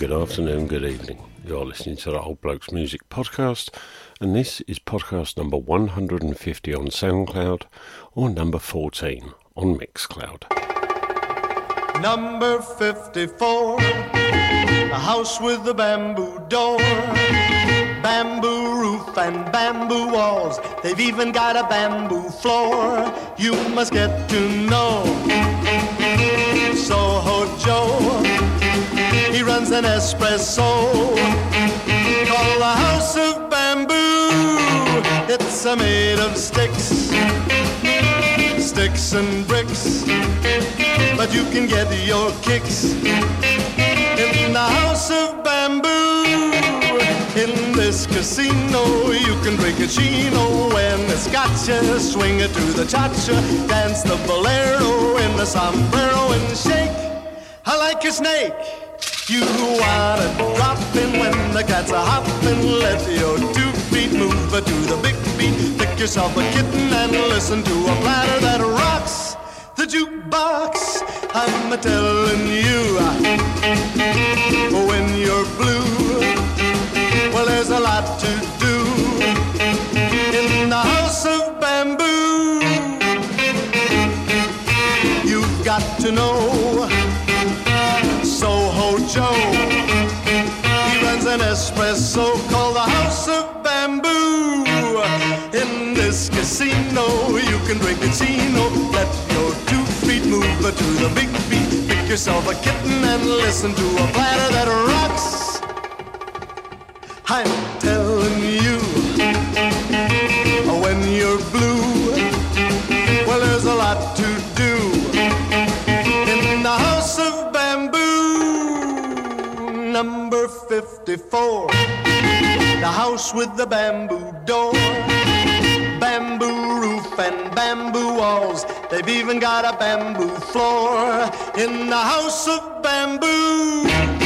good afternoon, good evening. You're listening to the Old Blokes Music Podcast, and this is podcast number 150 on SoundCloud or number 14 on Mixcloud. Number 54, a house with a bamboo door, bamboo roof and bamboo walls. They've even got a bamboo floor. You must get to know Soho Joe. He an espresso called the House of Bamboo. It's a made of sticks, sticks and bricks, but you can get your kicks in the House of Bamboo. In this casino, you can drink a chino when it's gotcha. Swing it to the cha-cha, dance the bolero in the sombrero and shake. I like a snake. You wanna drop in when the cats are hopping. Let your two feet move to the big beat. Pick yourself a kitten and listen to a platter that rocks the jukebox. I'm a telling you uh, when you're blue. Well, there's a lot to do in the house of bamboo. You've got to know espresso called the House of Bamboo. In this casino, you can drink a chino. Let your two feet move to the big beat. Pick yourself a kitten and listen to a platter that rocks. I'm 54, the house with the bamboo door, bamboo roof and bamboo walls. They've even got a bamboo floor in the house of bamboo.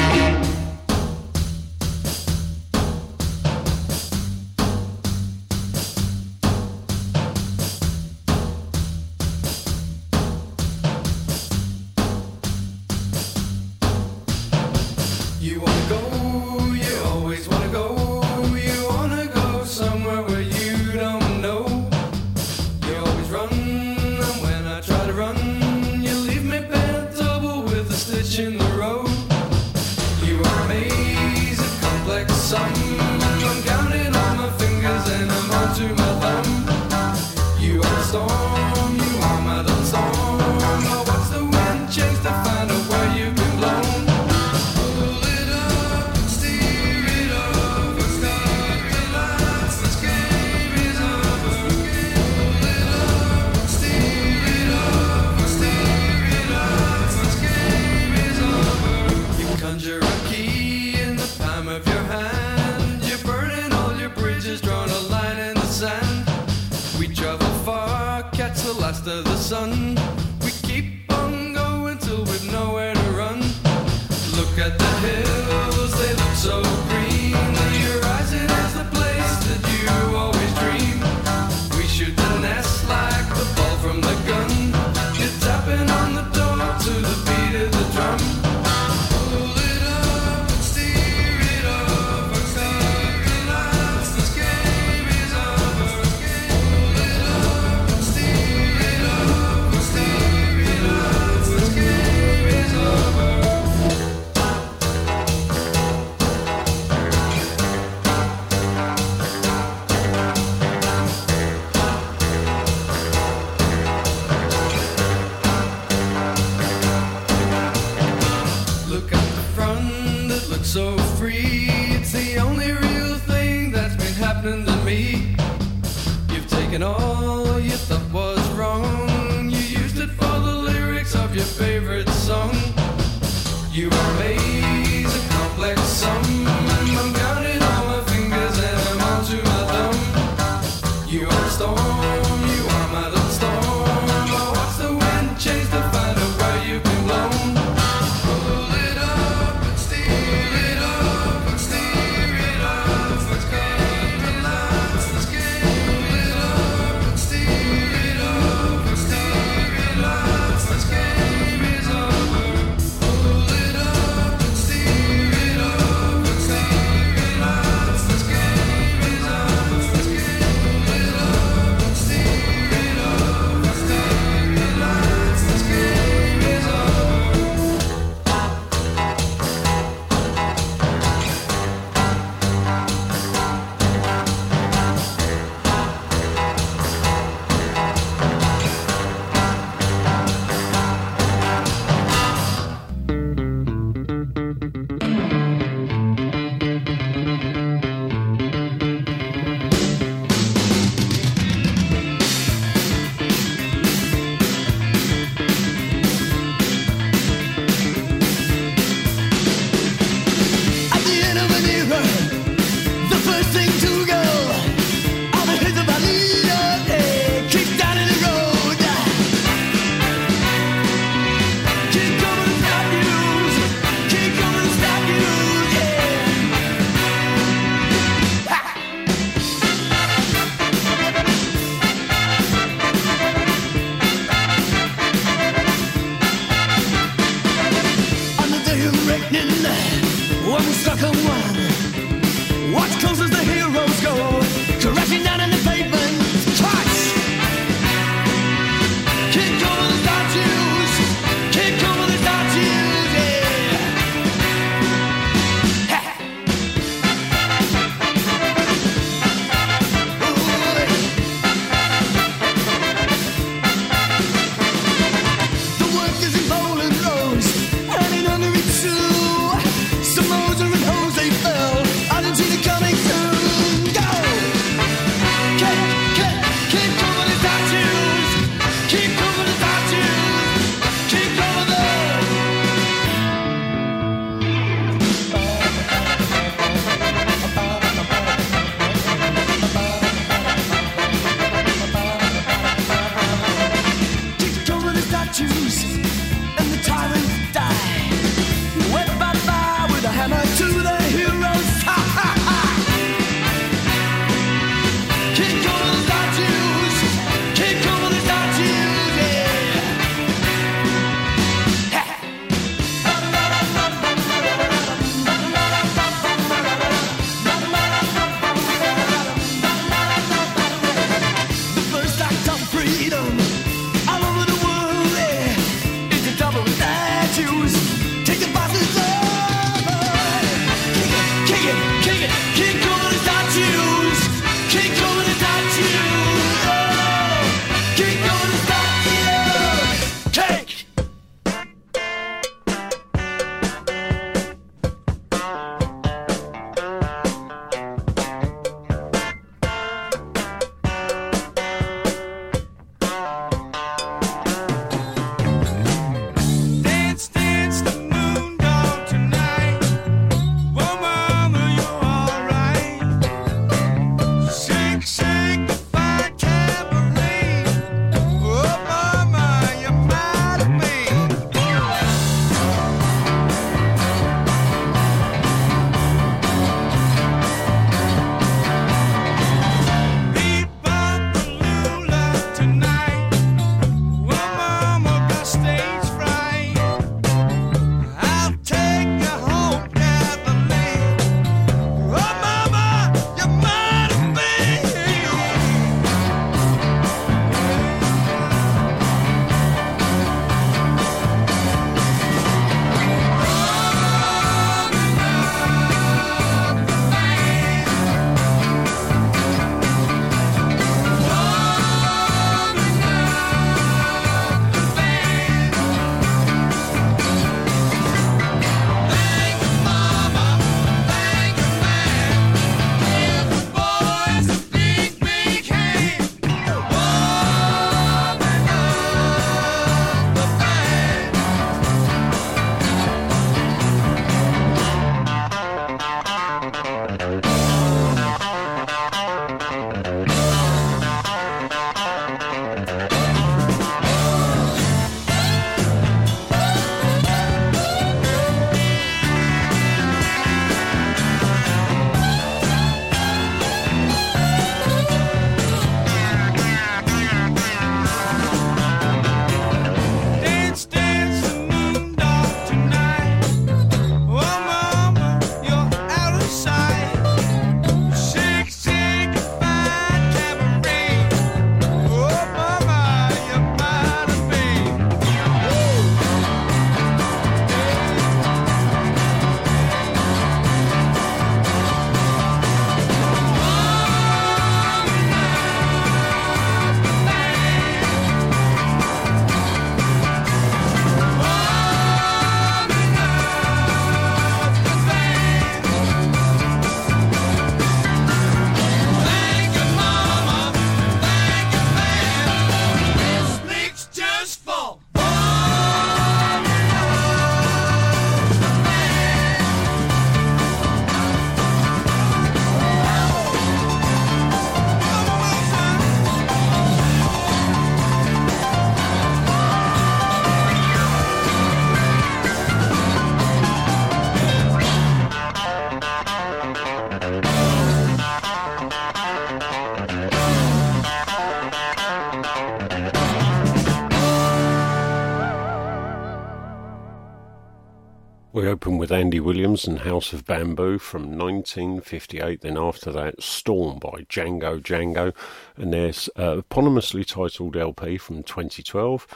with Andy Williams and House of Bamboo from 1958. Then after that, Storm by Django Django, and their uh, eponymously titled LP from 2012.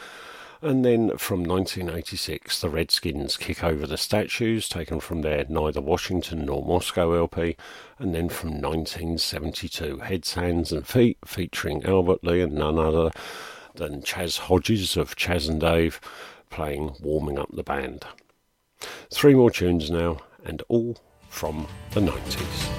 And then from 1986, the Redskins kick over the statues, taken from their Neither Washington nor Moscow LP. And then from 1972, Heads, Hands and Feet, featuring Albert Lee and none other than Chas Hodges of Chas and Dave playing Warming Up the Band. Three more tunes now, and all from the 90s.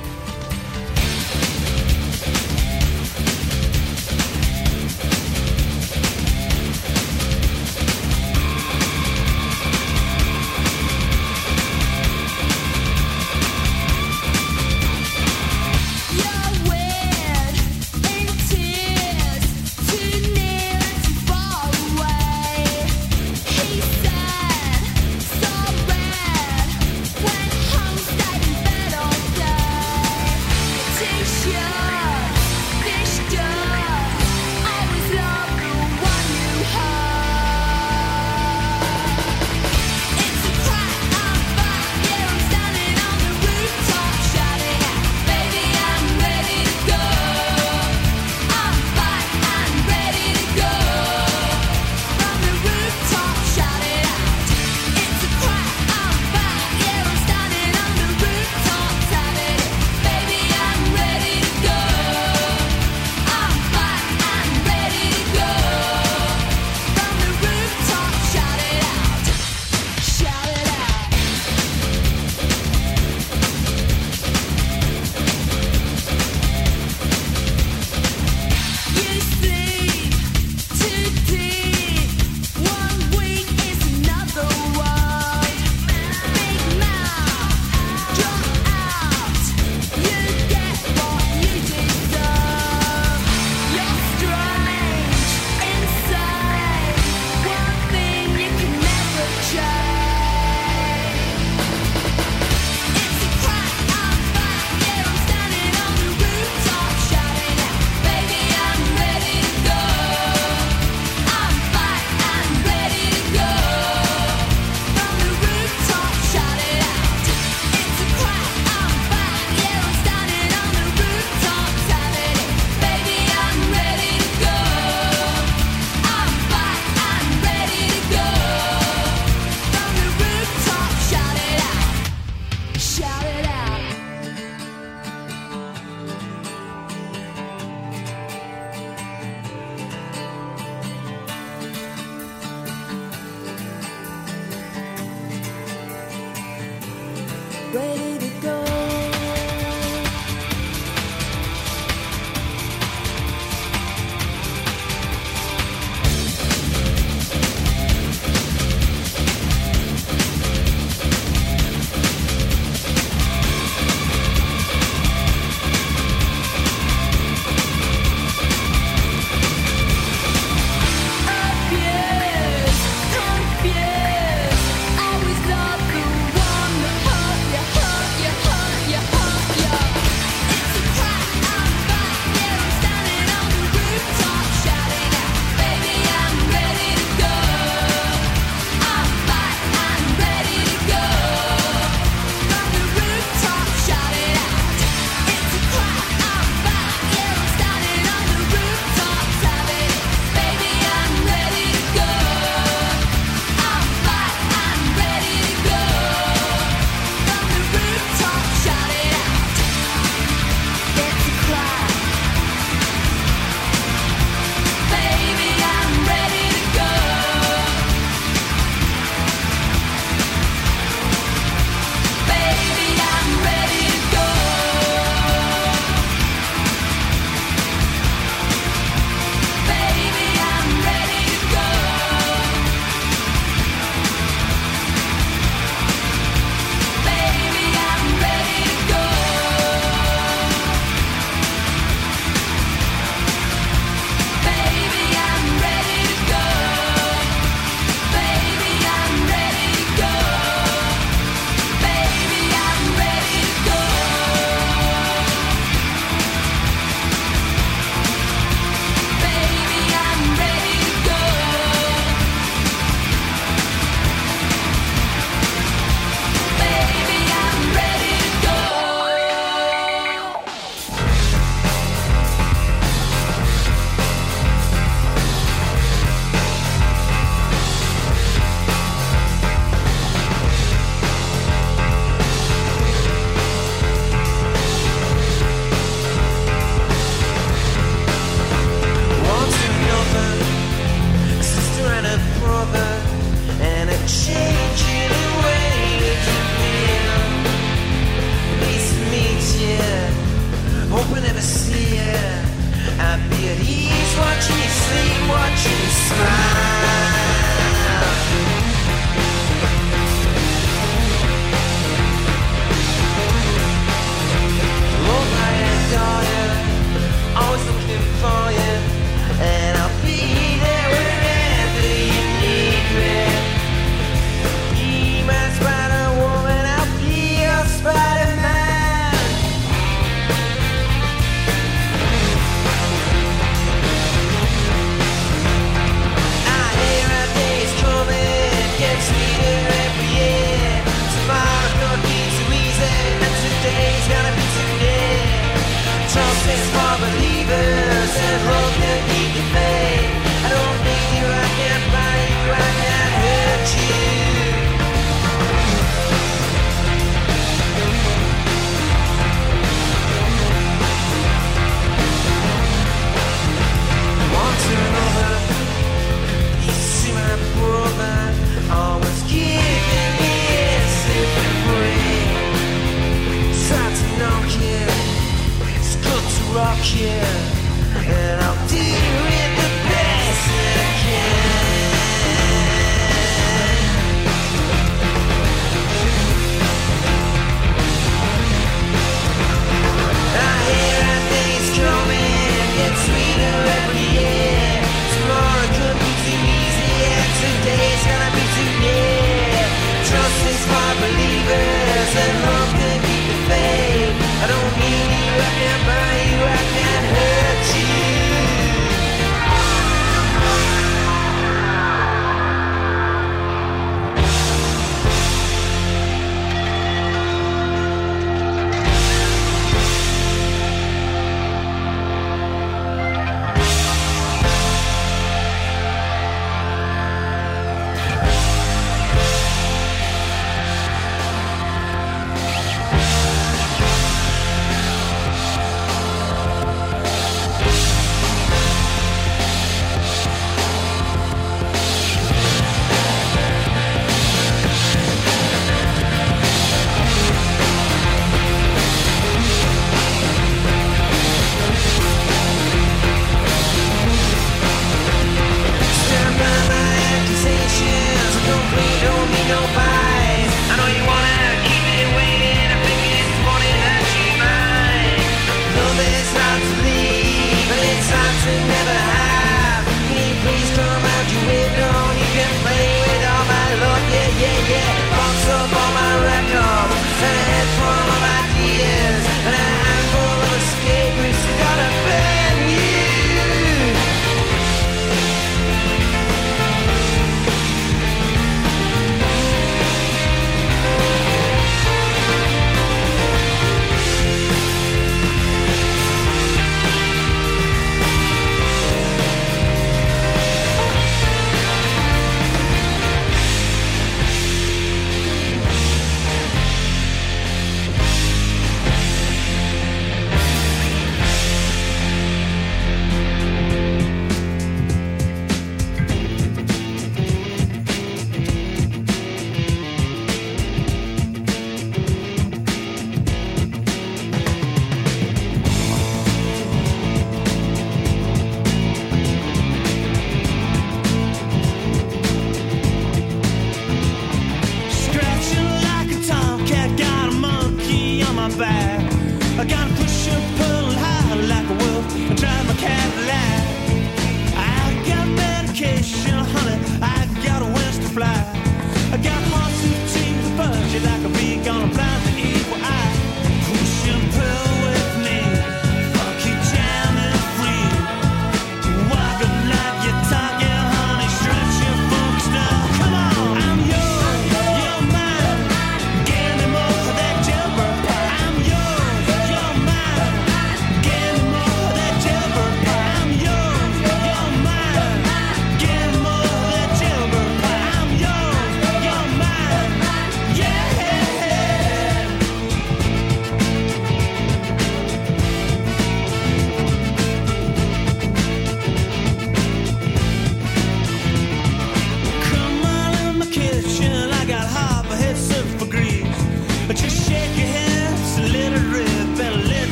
back.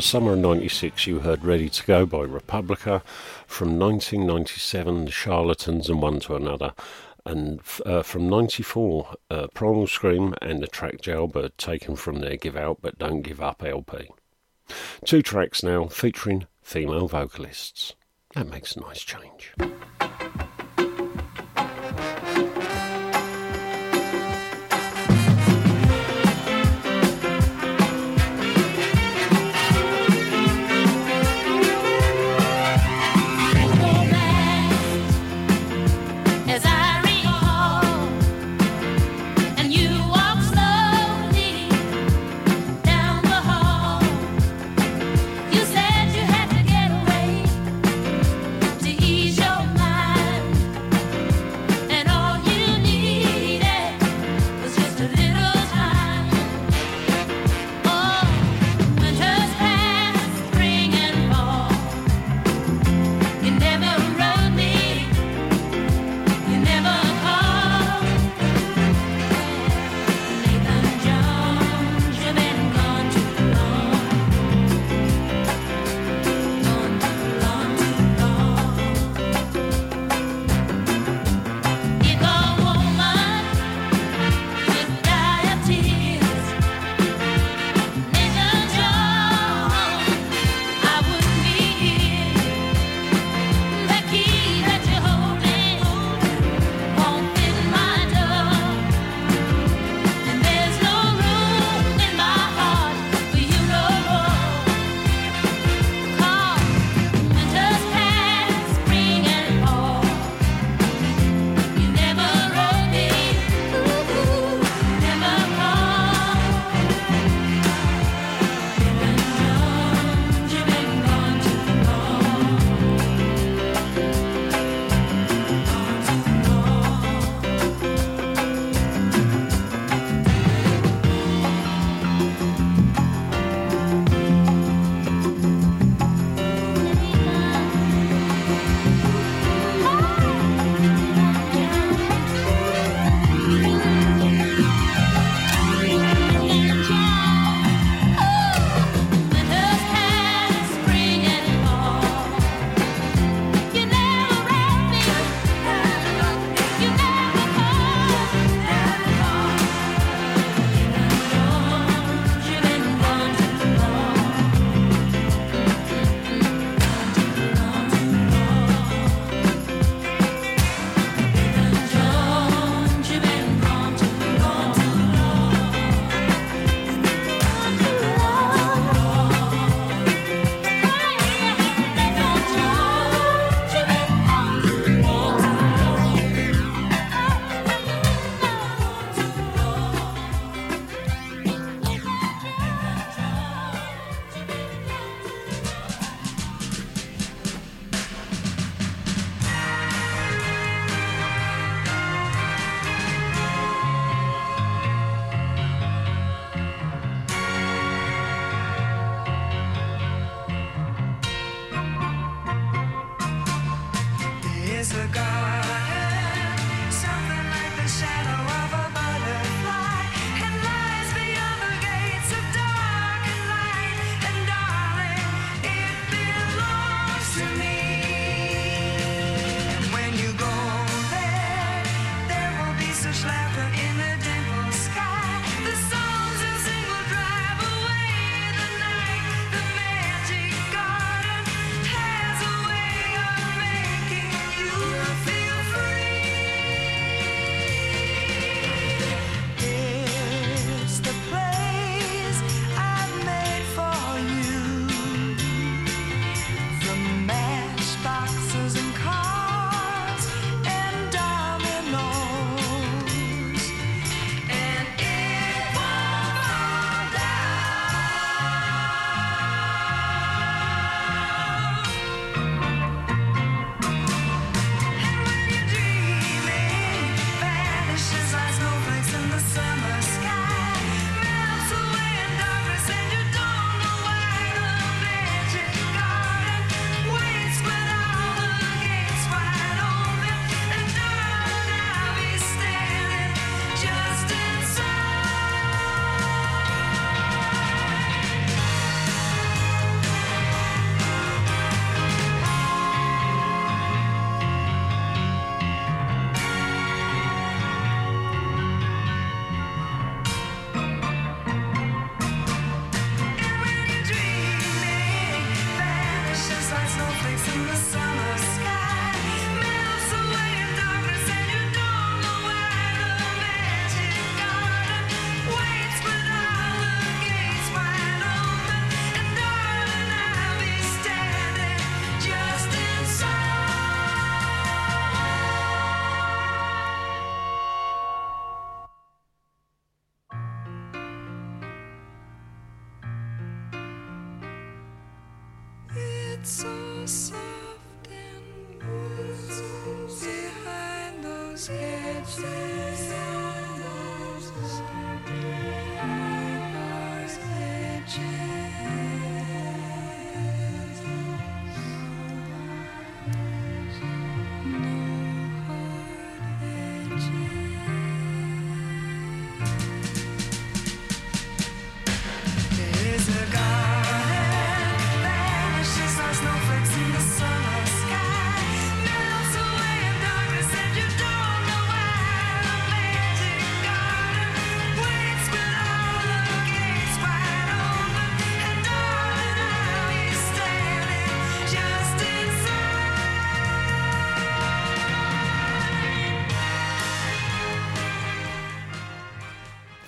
Summer of 96, you heard Ready to Go by Republica. From 1997, The Charlatans and One to Another. And uh, from 94, uh, Primal Scream and the track Jailbird taken from their Give Out But Don't Give Up LP. Two tracks now featuring female vocalists. That makes a nice change.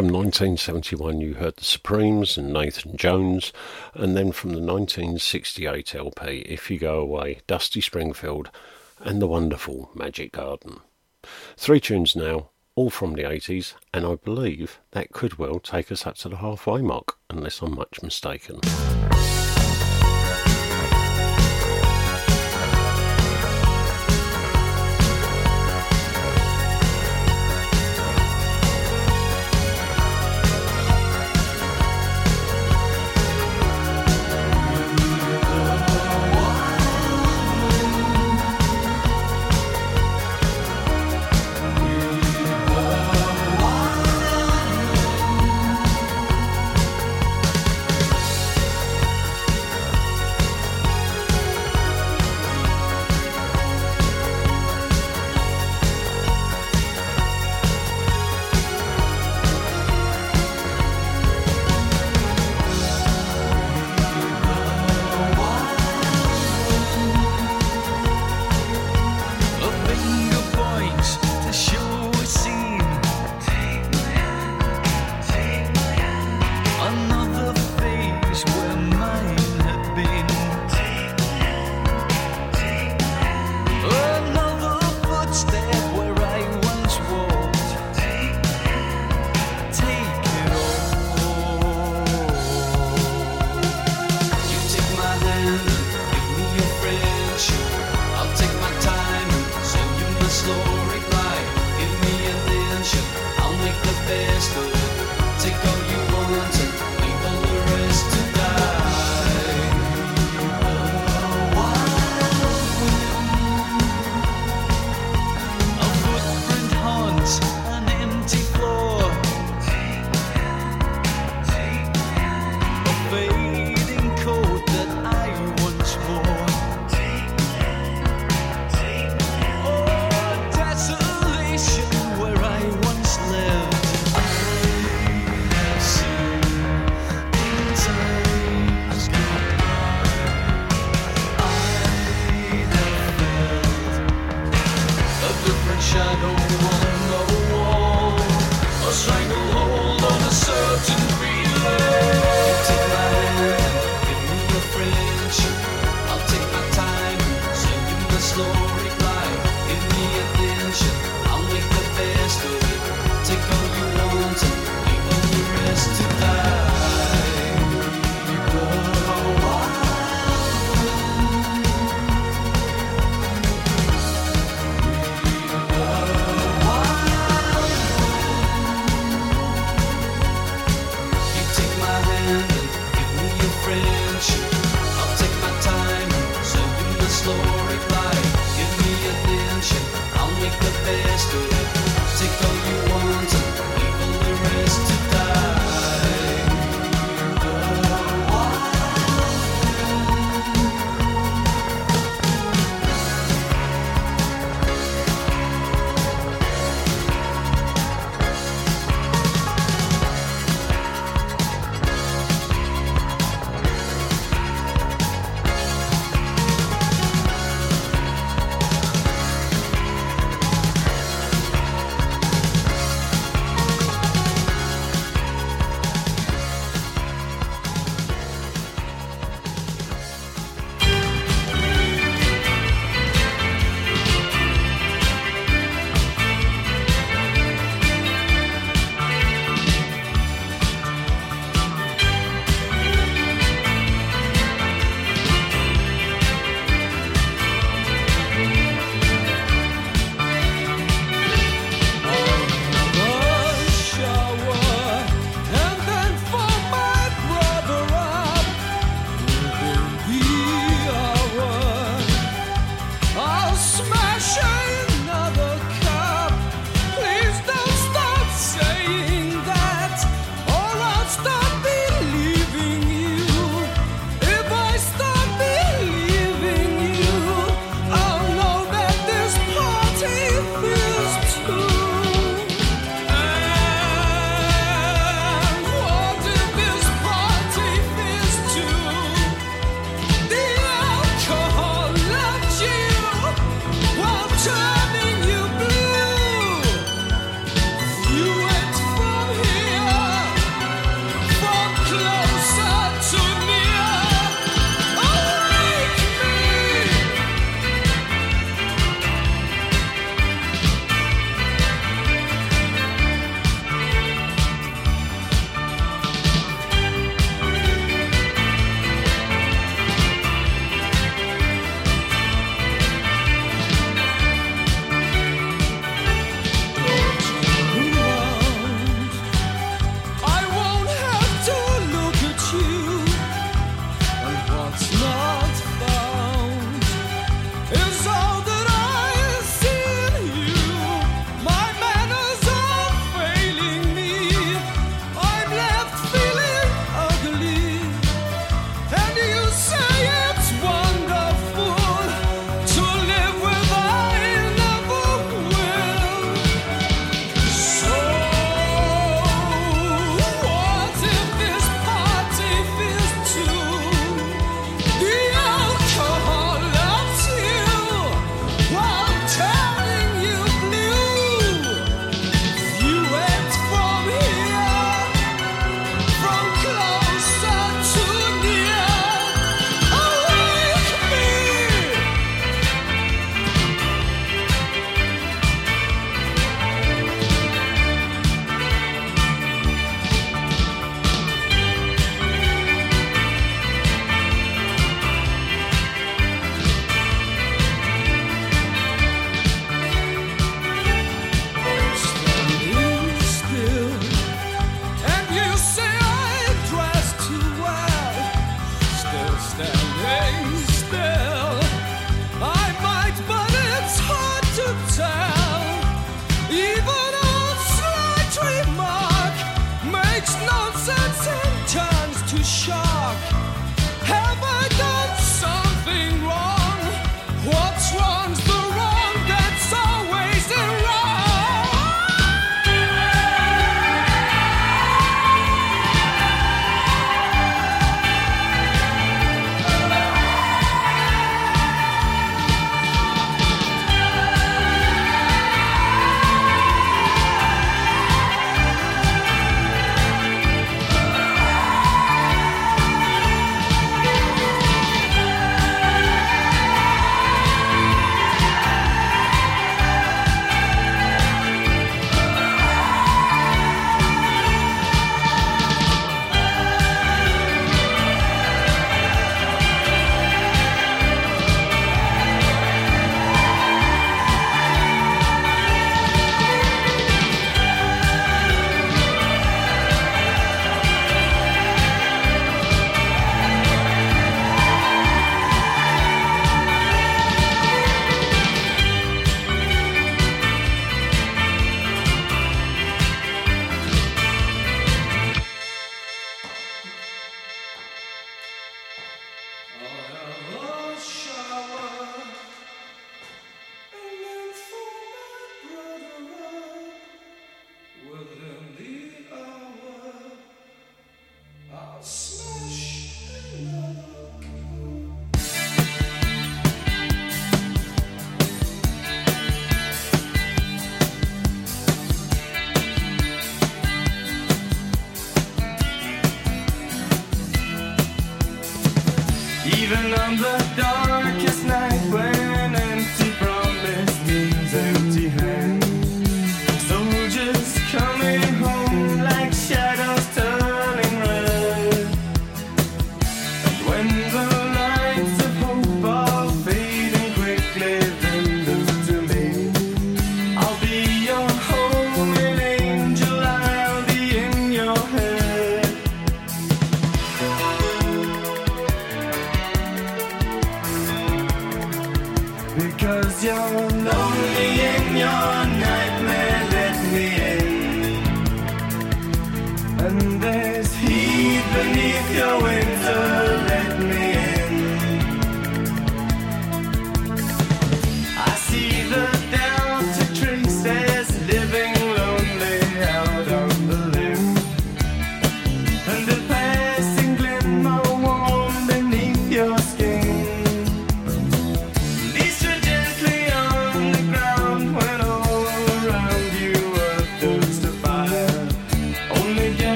From 1971, you heard The Supremes and Nathan Jones, and then from the 1968 LP, If You Go Away, Dusty Springfield and The Wonderful Magic Garden. Three tunes now, all from the 80s, and I believe that could well take us up to the halfway mark, unless I'm much mistaken.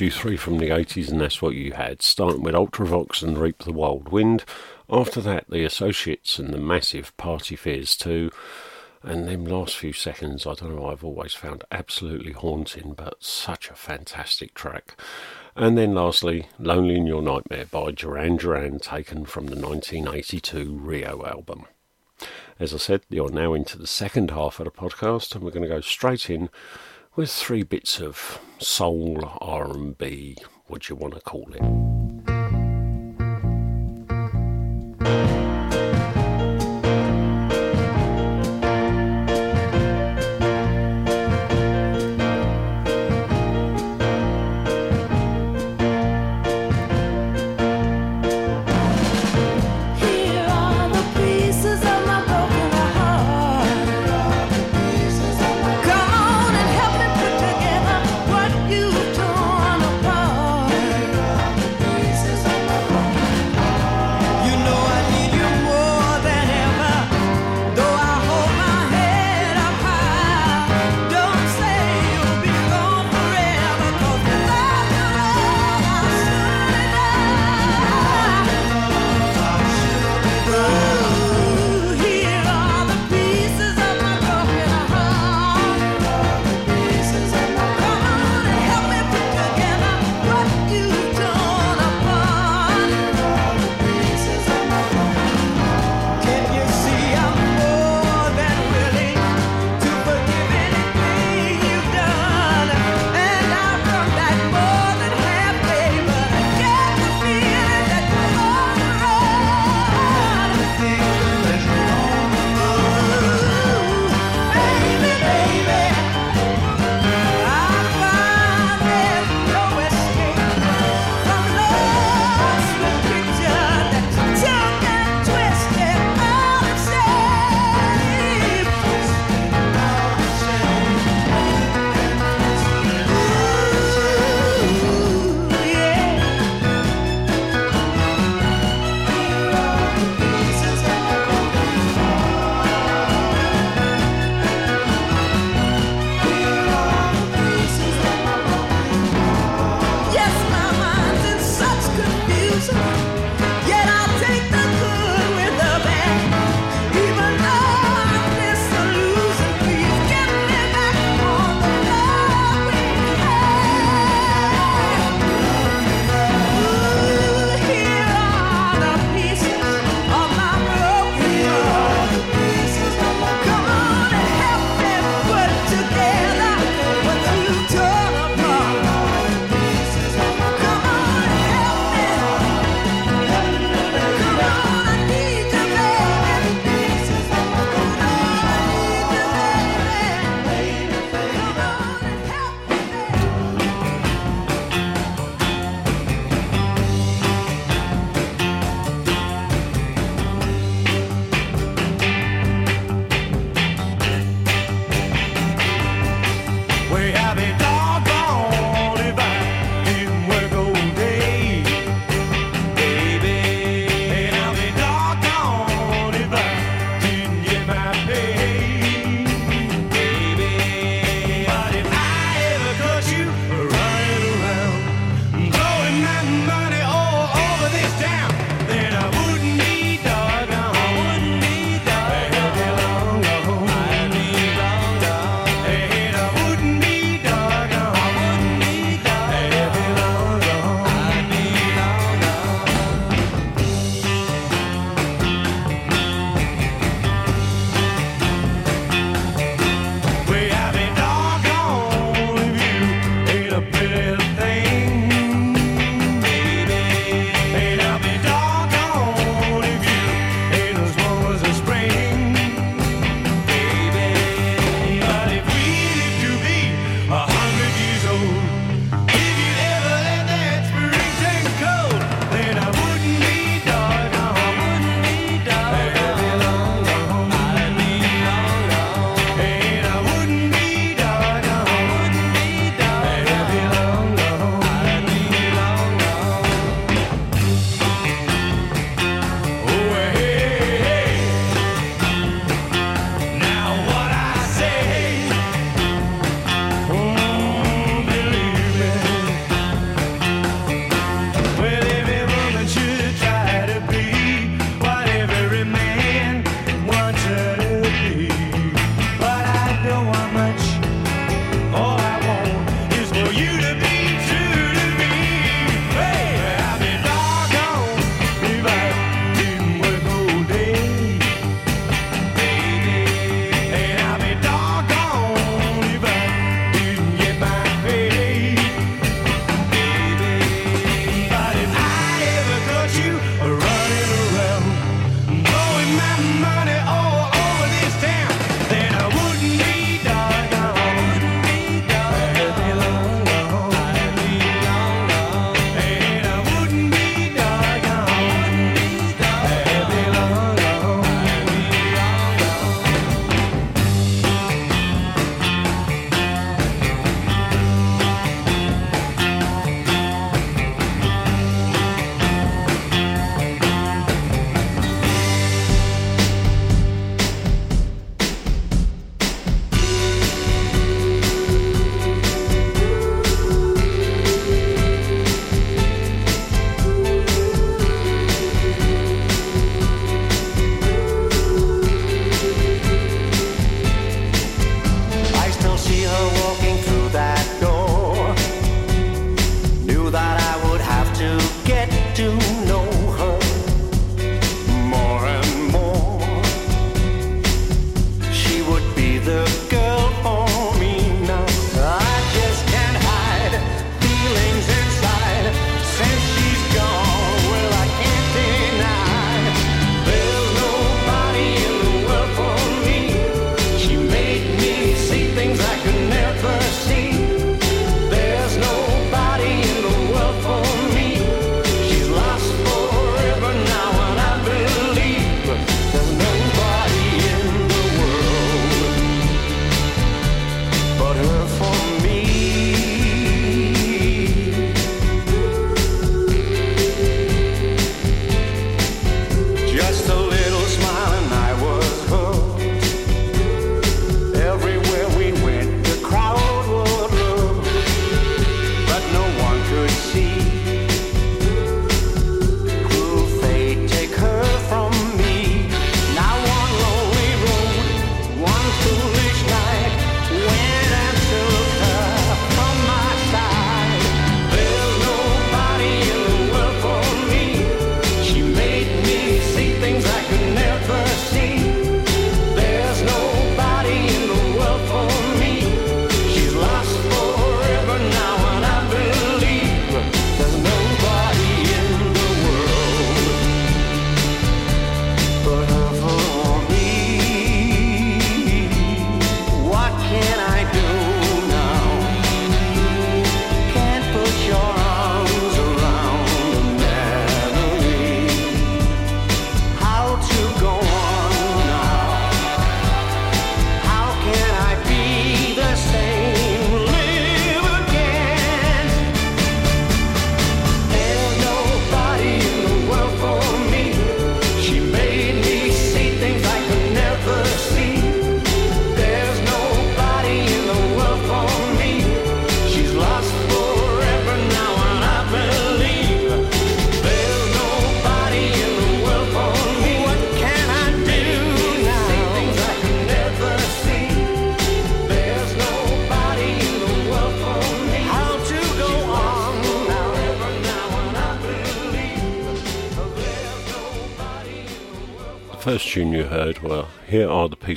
issue three from the 80s, and that's what you had, starting with Ultravox and Reap the Wild Wind. After that, The Associates and the massive Party Fears 2. And them last few seconds, I don't know, I've always found absolutely haunting, but such a fantastic track. And then lastly, Lonely in Your Nightmare by Duran Duran, taken from the 1982 Rio album. As I said, you're now into the second half of the podcast, and we're going to go straight in with three bits of soul, R&B, what you want to call it.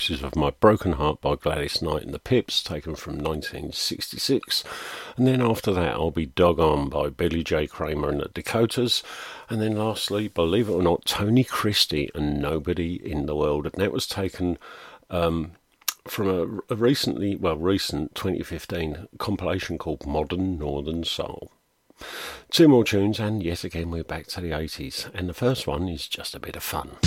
Voices of My Broken Heart by Gladys Knight and the Pips, taken from 1966. And then after that, I'll be Doggone by Billy J. Kramer and the Dakotas. And then lastly, believe it or not, Tony Christie and Nobody in the World. And that was taken. Um, from a, a recently, well, recent 2015 compilation called Modern Northern Soul. Two more tunes, and yet again we're back to the 80s, and the first one is just a bit of fun.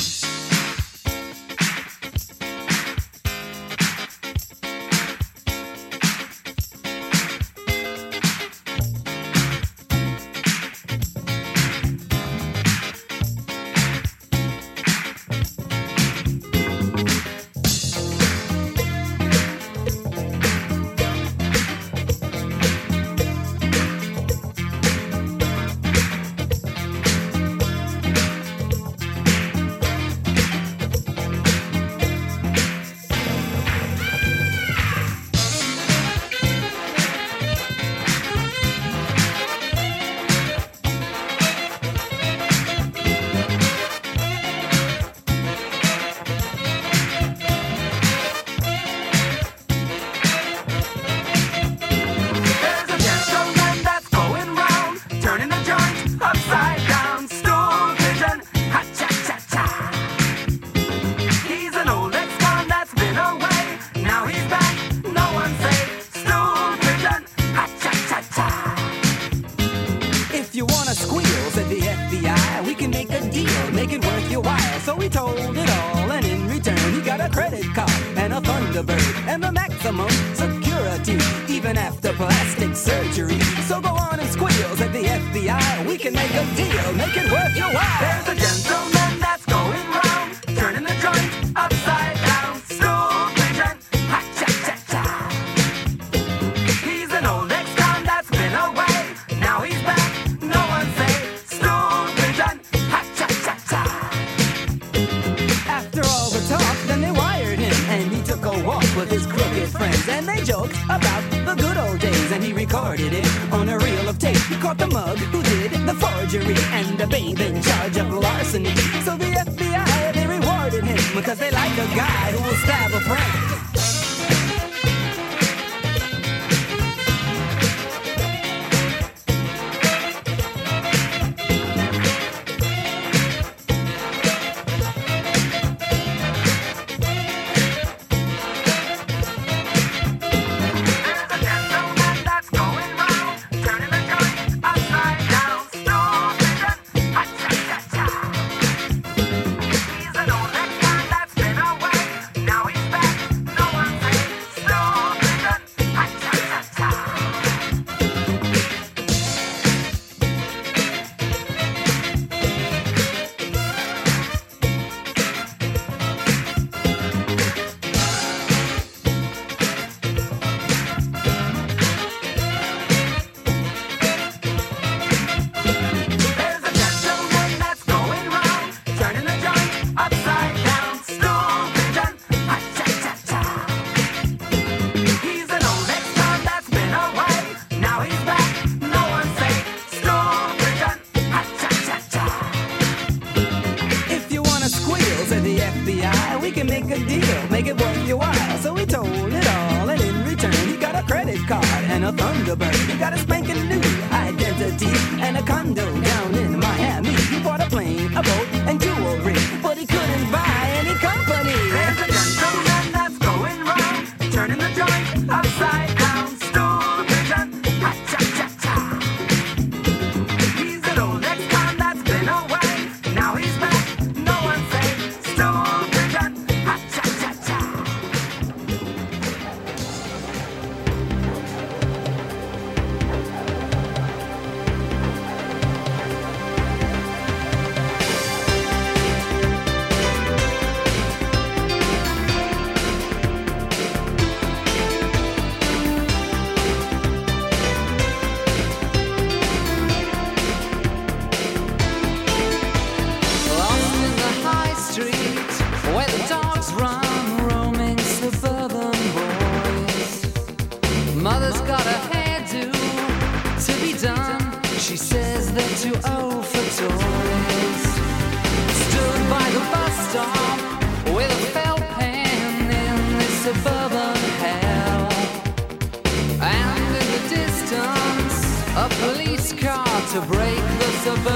Suburban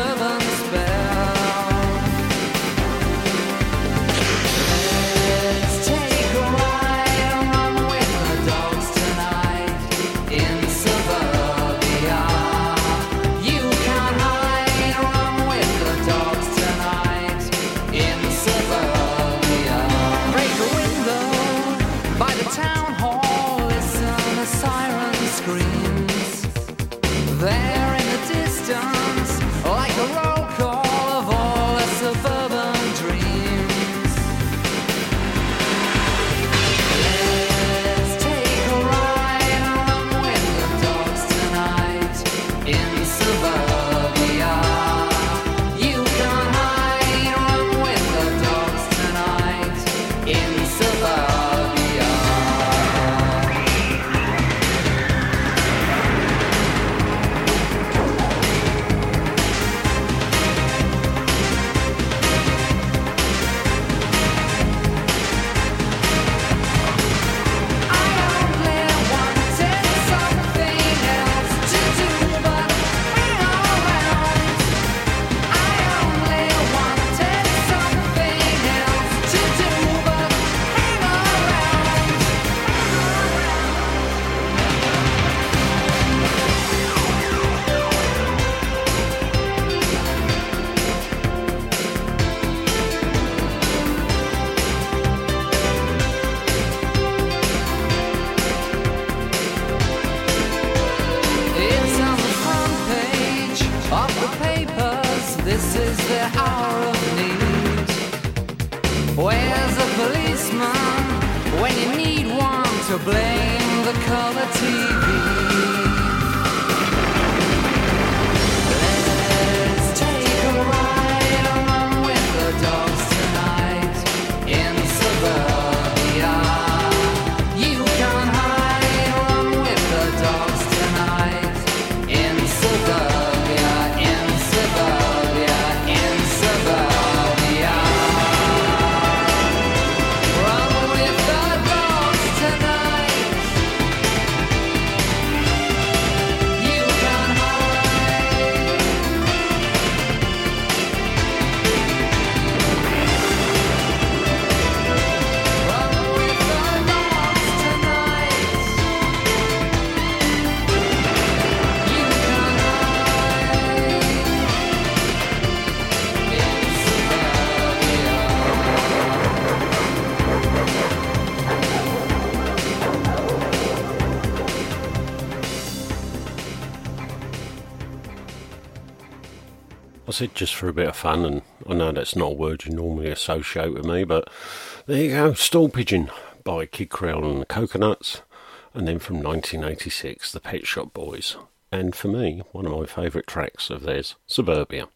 I said just for a bit of fun, and I know that's not a word you normally associate with me, but there you go. Stool Pigeon by Kid Creole and the Coconuts, and then from 1986, the Pet Shop Boys. And for me, one of my favourite tracks of theirs, Suburbia.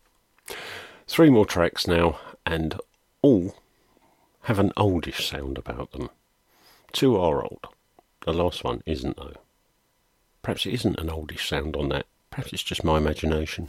Three more tracks now, and all have an oldish sound about them. Two are old. The last one isn't, though. Perhaps it isn't an oldish sound on that. Perhaps it's just my imagination.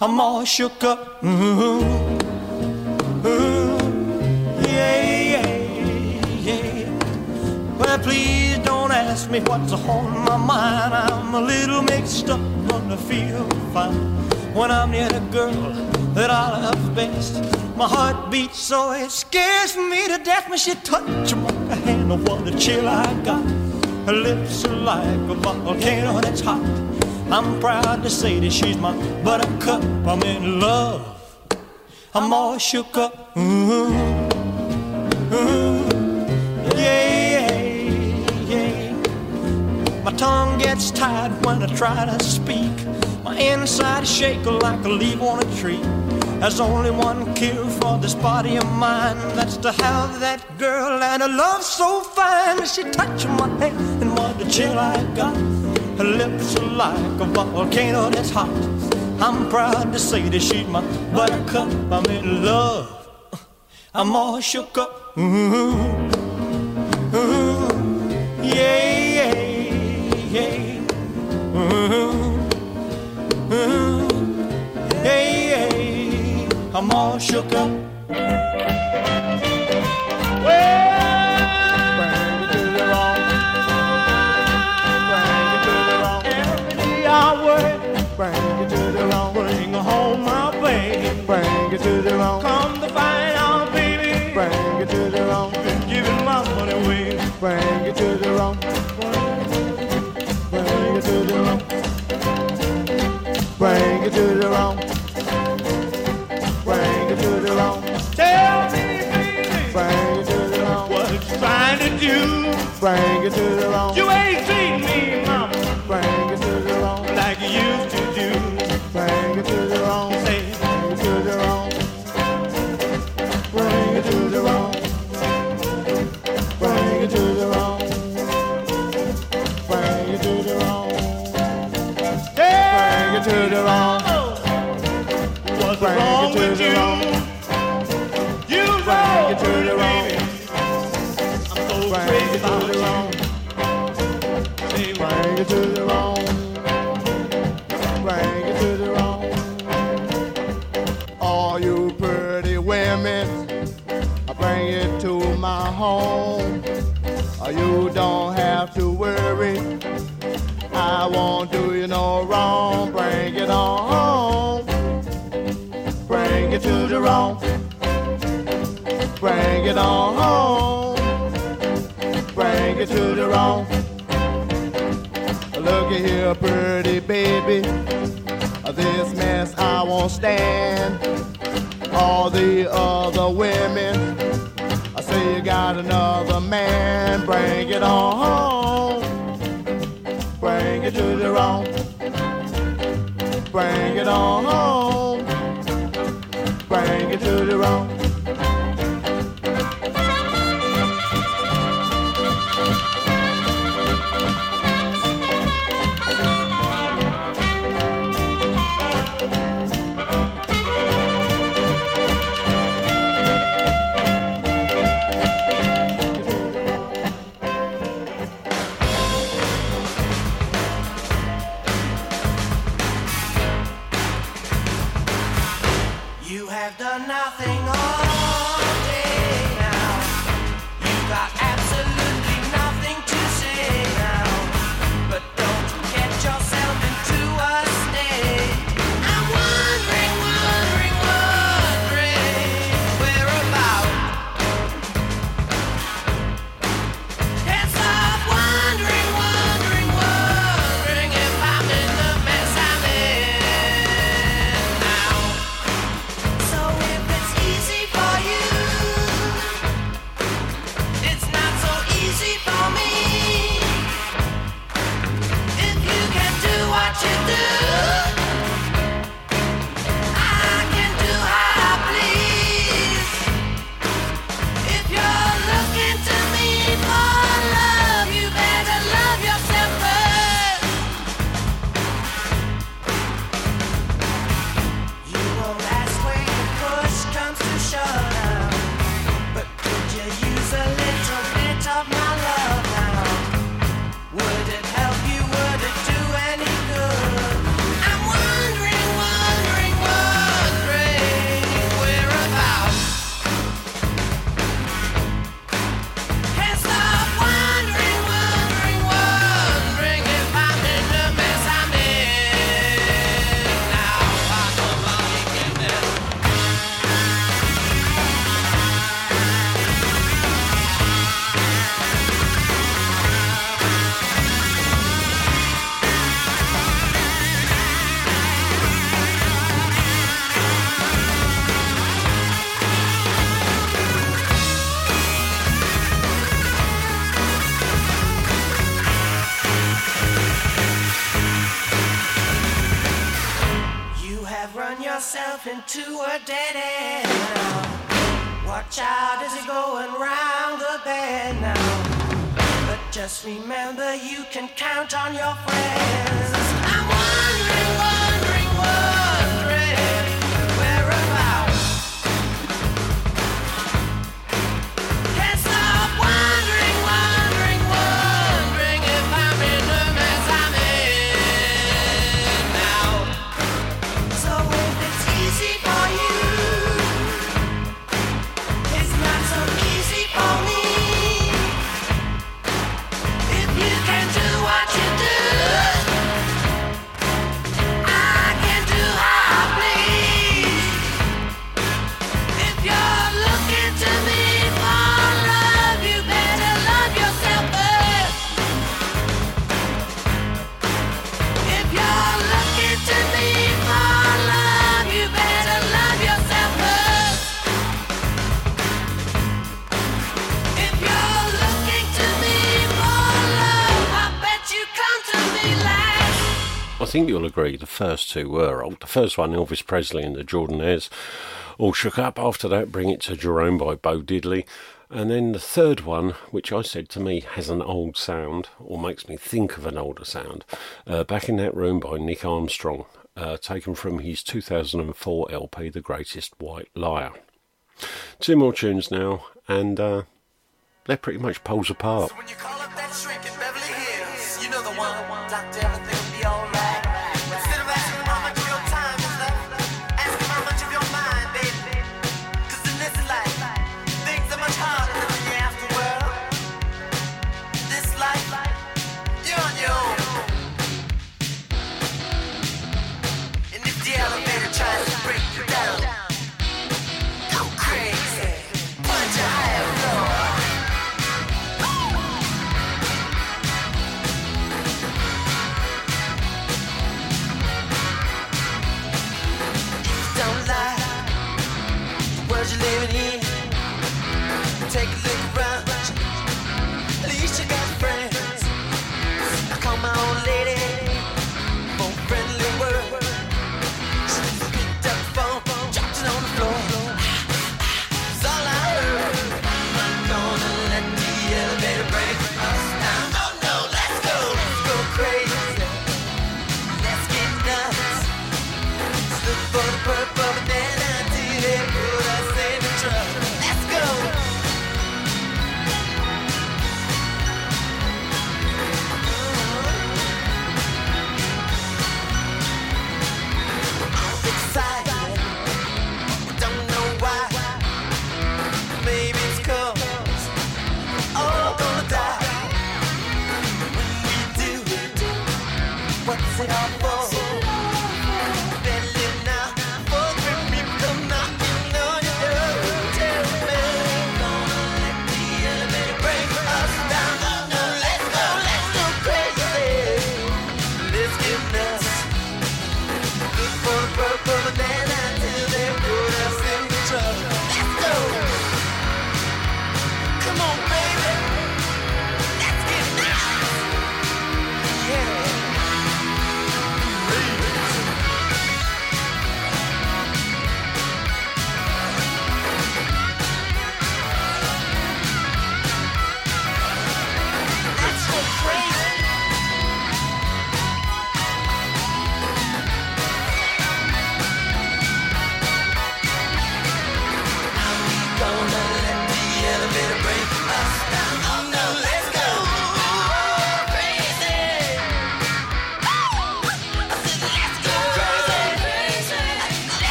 I'm all shook up. Ooh, ooh, yeah, yeah, yeah. Well, please don't ask me what's on my mind. I'm a little mixed up, but I feel fine when I'm near the girl that I love best. My heart beats so it scares me to death when she touch my hand. Oh, what a chill I got. Her lips are like a volcano that's hot. I'm proud to say that she's my buttercup. I'm in love. I'm all shook up. Ooh, ooh, yeah, yeah. My tongue gets tied when I try to speak. My inside is shaking like a leaf on a tree. There's only one cure for this body of mine. That's to have that girl and a love so fine. She touched my hand and what a chill I got. Her lips are like a volcano that's hot. I'm proud to say that she's my buttercup. I'm in love. I'm all shook up. Ooh, ooh, yeah, yeah, yeah. Ooh, ooh, yeah, yeah. I'm all shook up. Bring Bring it to Jerome. Bring it to the wrong. Bring it to Jerome. Bring it to Jerome. Tell me, baby. Bring it to Jerome. What you trying to do? Bring it to Jerome. You ain't you? You it to Jerome. I'm so crazy wrong. Bring it to Jerome. Bring it to Jerome. All you pretty women, bring it to my home. You don't have to worry. I won't do you no wrong. To Jerome. Bring it on home. Bring it to Jerome. Look at here, pretty baby. This mess I won't stand. All the other women, I say you got another man. Bring it on home. Bring it to Jerome. Bring it on home. It to Jerome. think you'll agree the first two were old. The first one, Elvis Presley and the Jordanaires, all shook up. After that, Bring It to Jerome by Bo Diddley. And then the third one, which I said to me has an old sound or makes me think of an older sound, uh, Back in That Room by Nic Armstrong, uh, taken from his 2004 LP, The Greatest White Liar. Two more tunes now, and uh, they're pretty much poles apart. So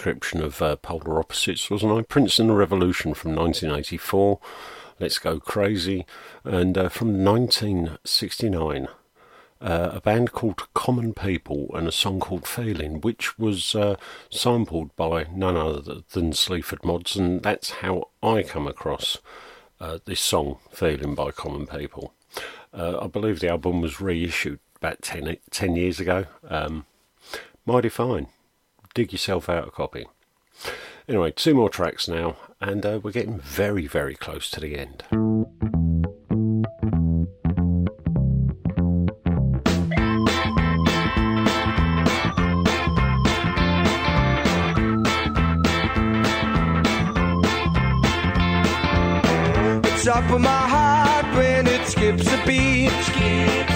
description of uh, Polar Opposites, wasn't I? Prince and the Revolution from 1984, Let's Go Crazy, and uh, from 1969, uh, a band called Common People and a song called Feeling, which was uh, sampled by none other than Sleaford Mods, and that's how I come across uh, this song, Feeling by Common People. Uh, I believe the album was reissued about 10, 10 years ago. Um, mighty fine. Dig yourself out a copy. Anyway, two more tracks now, and uh, we're getting very, very close to the end. It's up in my heart when it skips a beat. Can't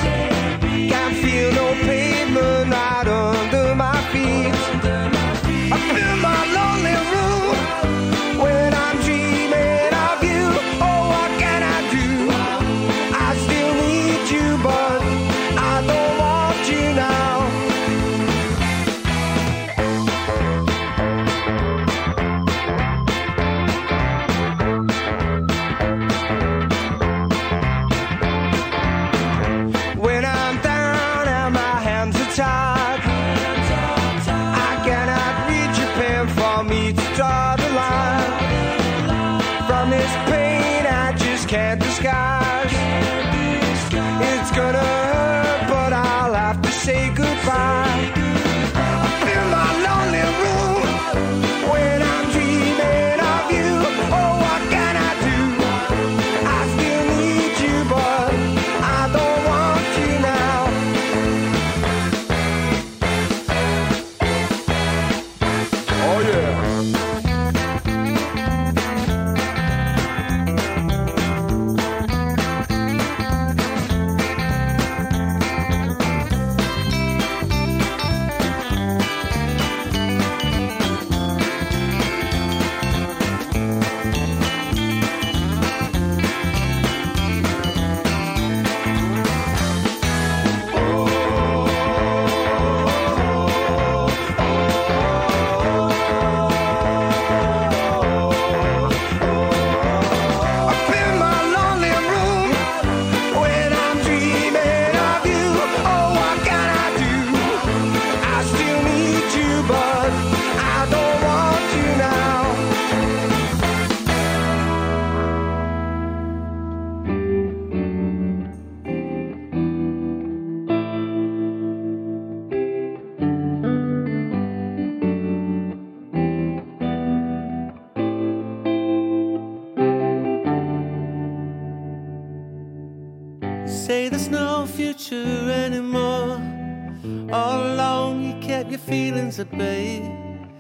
bay.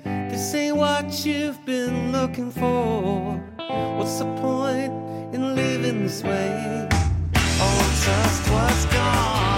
This ain't what you've been looking for. What's the point in living this way? Oh, just what's gone.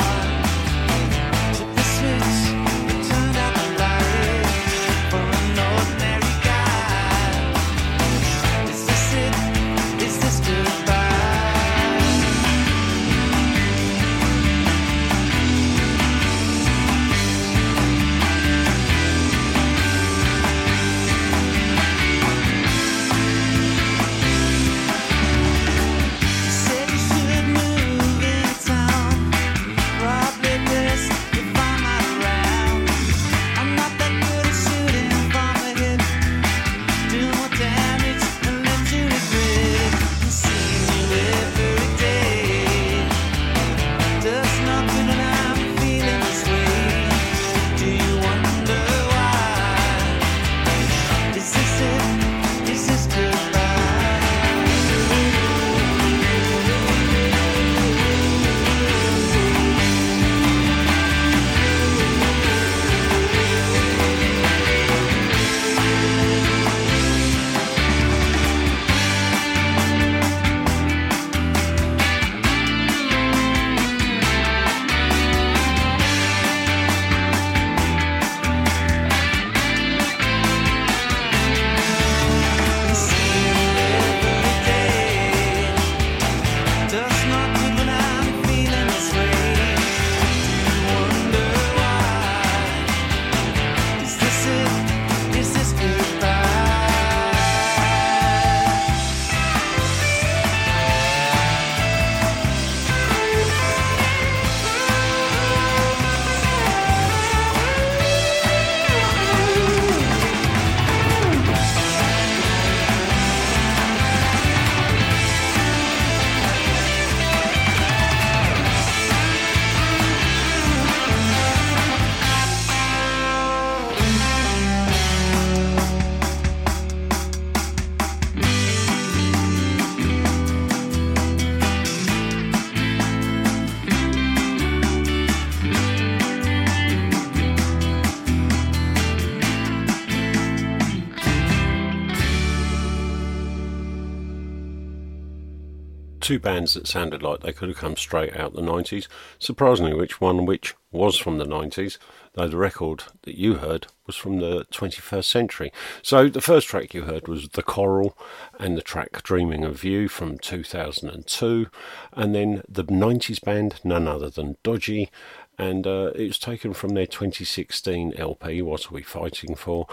Two bands that sounded like they could have come straight out the 90s. Surprisingly, which one which was from the 90s, though the record that you heard was from the 21st century. So the first track you heard was The Coral and the track Dreaming of You from 2002, and then the 90s band, none other than Dodgy, and uh, it was taken from their 2016 LP, What Are We Fighting For?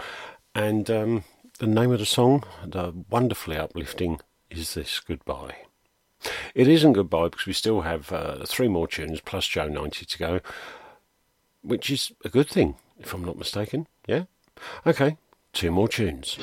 And um, the name of the song, the wonderfully uplifting Is This Goodbye? It isn't goodbye because we still have uh, three more tunes plus Joe 90 to go, which is a good thing, if I'm not mistaken. Yeah? Okay, two more tunes.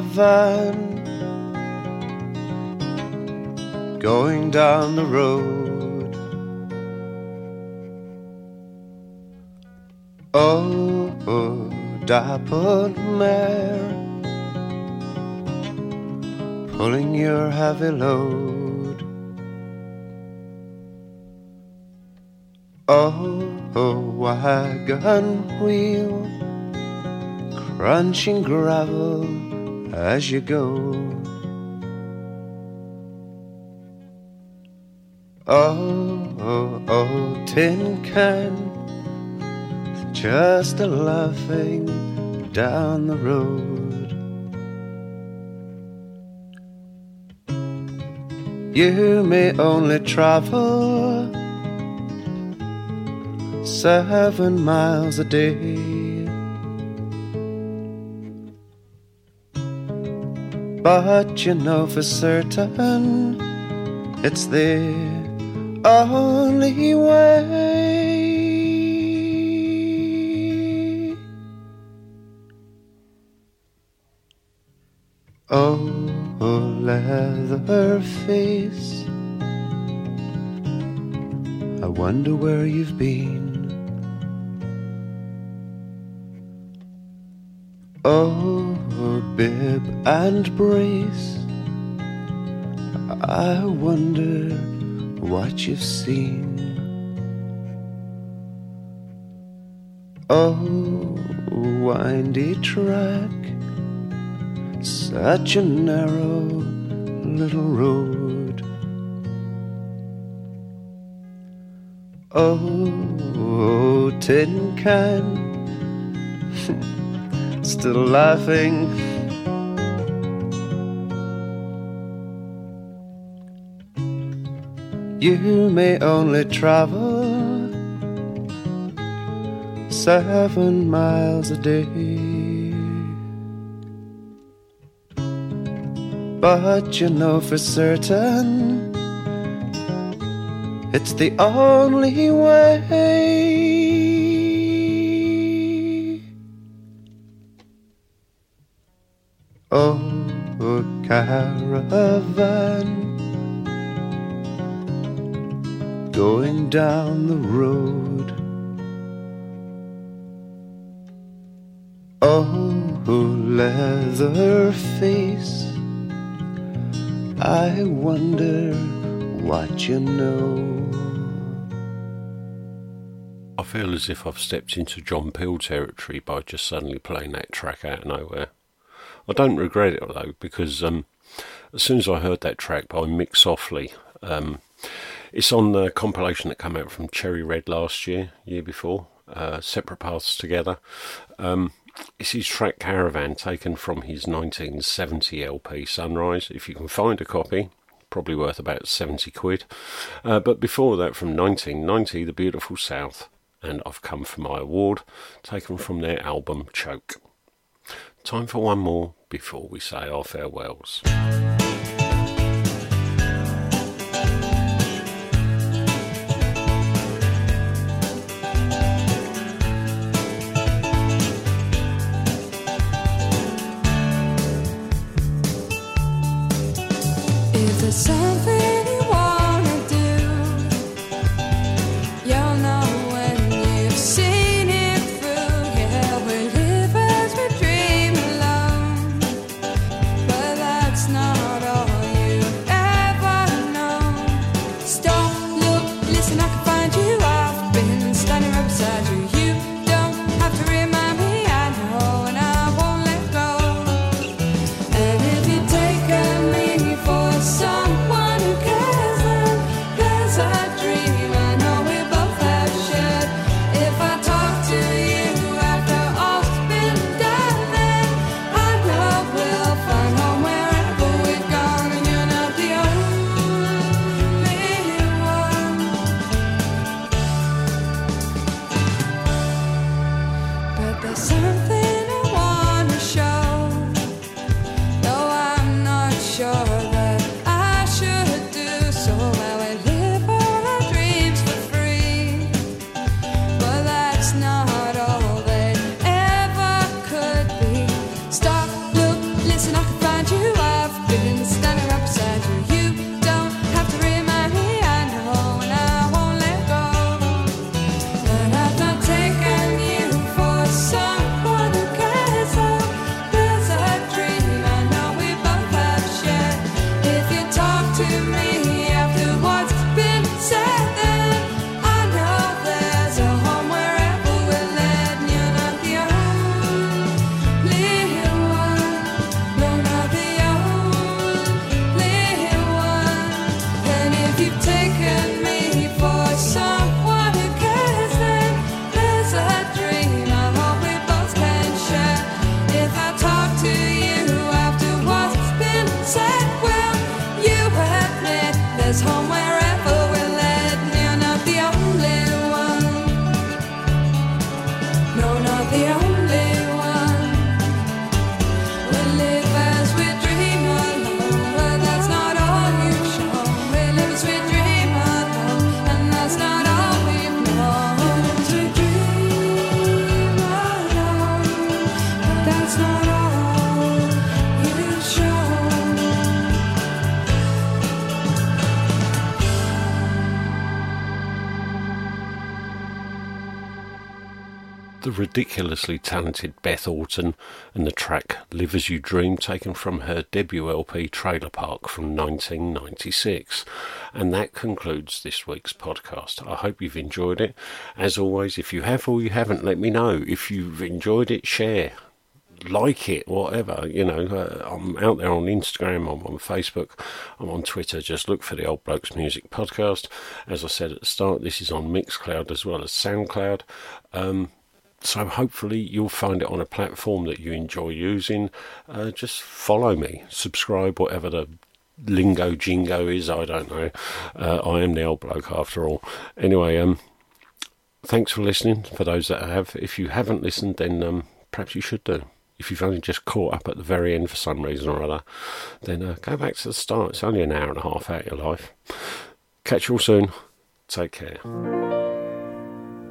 Caravan going down the road. Oh, a dappled mare pulling your heavy load. Oh, a wagon wheel crunching gravel as you go. Oh, oh, oh, tin can, just a laughing down the road. You may only travel seven miles a day. But you know for certain it's the only way. Oh, Leatherface, I wonder where you've been. Oh, bib and brace. I wonder what you've seen. Oh, windy track, such a narrow little road. Oh, tin can, still laughing. You may only travel seven miles a day. But you know for certain it's the only way. Oh, caravan going down the road. Oh, leather face, I wonder what you know. I feel as if I've stepped into John Peel territory by just suddenly playing that track out of nowhere. I don't regret it though, because um, as soon as I heard that track by Mick Softley, um, it's on the compilation that came out from Cherry Red last year, year before, uh, Separate Paths Together. Um, it's his track Caravan taken from his 1970 LP Sunrise. If you can find a copy, probably worth about 70 quid. Uh, but before that, from 1990, The Beautiful South, and I've Come for My Award, taken from their album Choke. Time for one more before we say our farewells. If there's ridiculously talented Beth Orton and the track Live As You Dream, taken from her debut LP Trailer Park from 1996. And that concludes this week's podcast. I hope you've enjoyed it. As always, if you have or you haven't, let me know. If you've enjoyed it, share like it, whatever. You know, uh, I'm out there on Instagram, I'm on Facebook, I'm on Twitter. Just look for the Old Blokes Music Podcast. As I said at the start, this is on Mixcloud as well as SoundCloud. Um, so hopefully you'll find it on a platform that you enjoy using. Uh, just follow me, subscribe, whatever the lingo jingo is. I don't know. Uh, I am the old bloke after all. Anyway, um, thanks for listening. For those that have, if you haven't listened, then um, perhaps you should do. If you've only just caught up at the very end for some reason or other, then uh, go back to the start. It's only an hour and a half out of your life. Catch you all soon. Take care.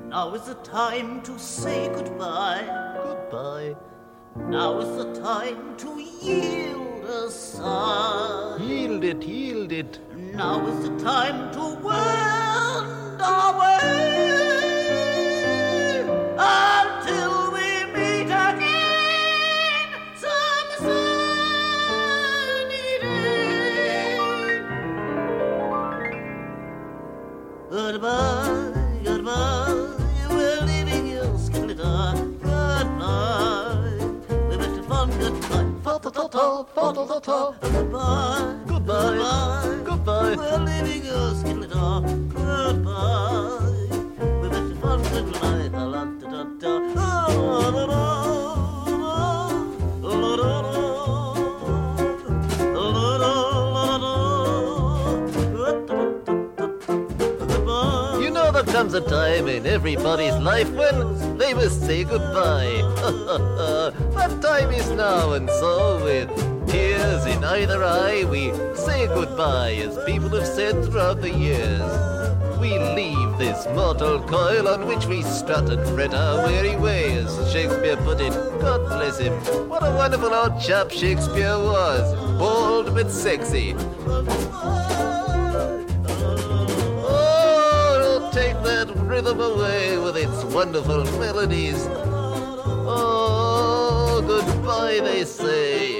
Now is the time to say goodbye. Goodbye. Now is the time to yield a sigh. Yield it, yield it. Now is the time to wend our way until we meet again some sunny day. Goodbye, goodbye, goodbye. Fa-ta-ta-ta, fa-ta-ta-ta. Goodbye, goodbye, goodbye, we're leaving you, Skeletor. Goodbye, comes a time in everybody's life when they must say goodbye. that time is now, and so with tears in either eye, we say goodbye as people have said throughout the years. We leave this mortal coil on which we strut and fret our weary ways. Shakespeare put it, God bless him. What a wonderful old chap Shakespeare was. Bold but sexy. That rhythm away with its wonderful melodies. Oh, goodbye, they say.